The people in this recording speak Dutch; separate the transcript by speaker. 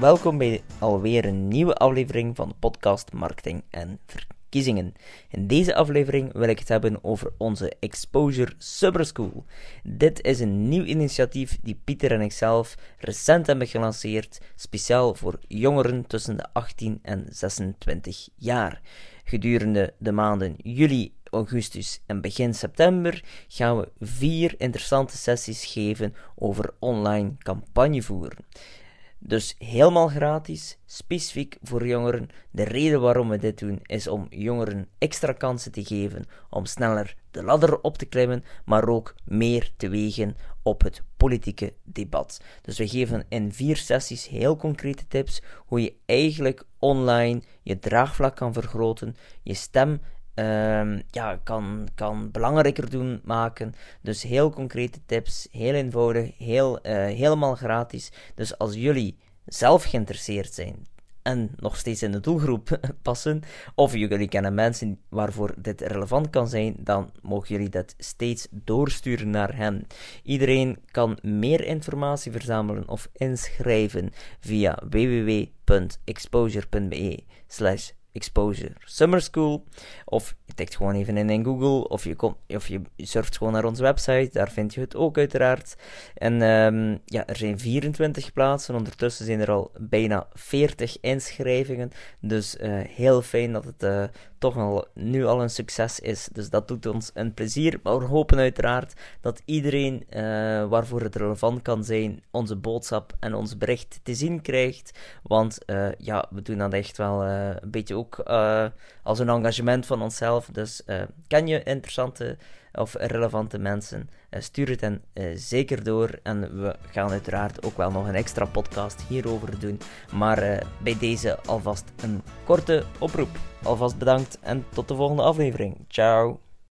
Speaker 1: welkom bij alweer een nieuwe aflevering van de podcast Marketing en Verkiezingen. In deze aflevering wil ik het hebben over onze Exposure Summer School. Dit is een nieuw initiatief die Pieter en ikzelf recent hebben gelanceerd, speciaal voor jongeren tussen de 18 en 26 jaar. Gedurende de maanden juli, augustus en begin september gaan we vier interessante sessies geven over online campagnevoeren. Dus helemaal gratis, specifiek voor jongeren. De reden waarom we dit doen is om jongeren extra kansen te geven om sneller de ladder op te klimmen, maar ook meer te wegen op het politieke debat. Dus we geven in vier sessies heel concrete tips hoe je eigenlijk online je draagvlak kan vergroten, je stem um, ja, kan, kan belangrijker doen maken. Dus heel concrete tips, heel eenvoudig, heel, uh, helemaal gratis. Dus als jullie zelf geïnteresseerd zijn en nog steeds in de doelgroep passen, of jullie kennen mensen waarvoor dit relevant kan zijn, dan mogen jullie dat steeds doorsturen naar hen. Iedereen kan meer informatie verzamelen of inschrijven via www.exposure.be Exposure Summer School. Of je tikt gewoon even in in Google, of je, komt, of je surft gewoon naar onze website, daar vind je het ook uiteraard. En um, ja, er zijn 24 plaatsen, ondertussen zijn er al bijna 40 inschrijvingen. Dus uh, heel fijn dat het uh, toch al, nu al een succes is. Dus dat doet ons een plezier. Maar we hopen uiteraard dat iedereen uh, waarvoor het relevant kan zijn, onze boodschap en ons bericht te zien krijgt. Want ja, we doen dat echt wel een beetje ook uh, als een engagement van onszelf. Dus uh, ken je interessante of relevante mensen, uh, stuur het hen zeker door. En we gaan uiteraard ook wel nog een extra podcast hierover doen. Maar bij deze alvast een korte oproep. Alvast bedankt en tot de volgende aflevering. Ciao.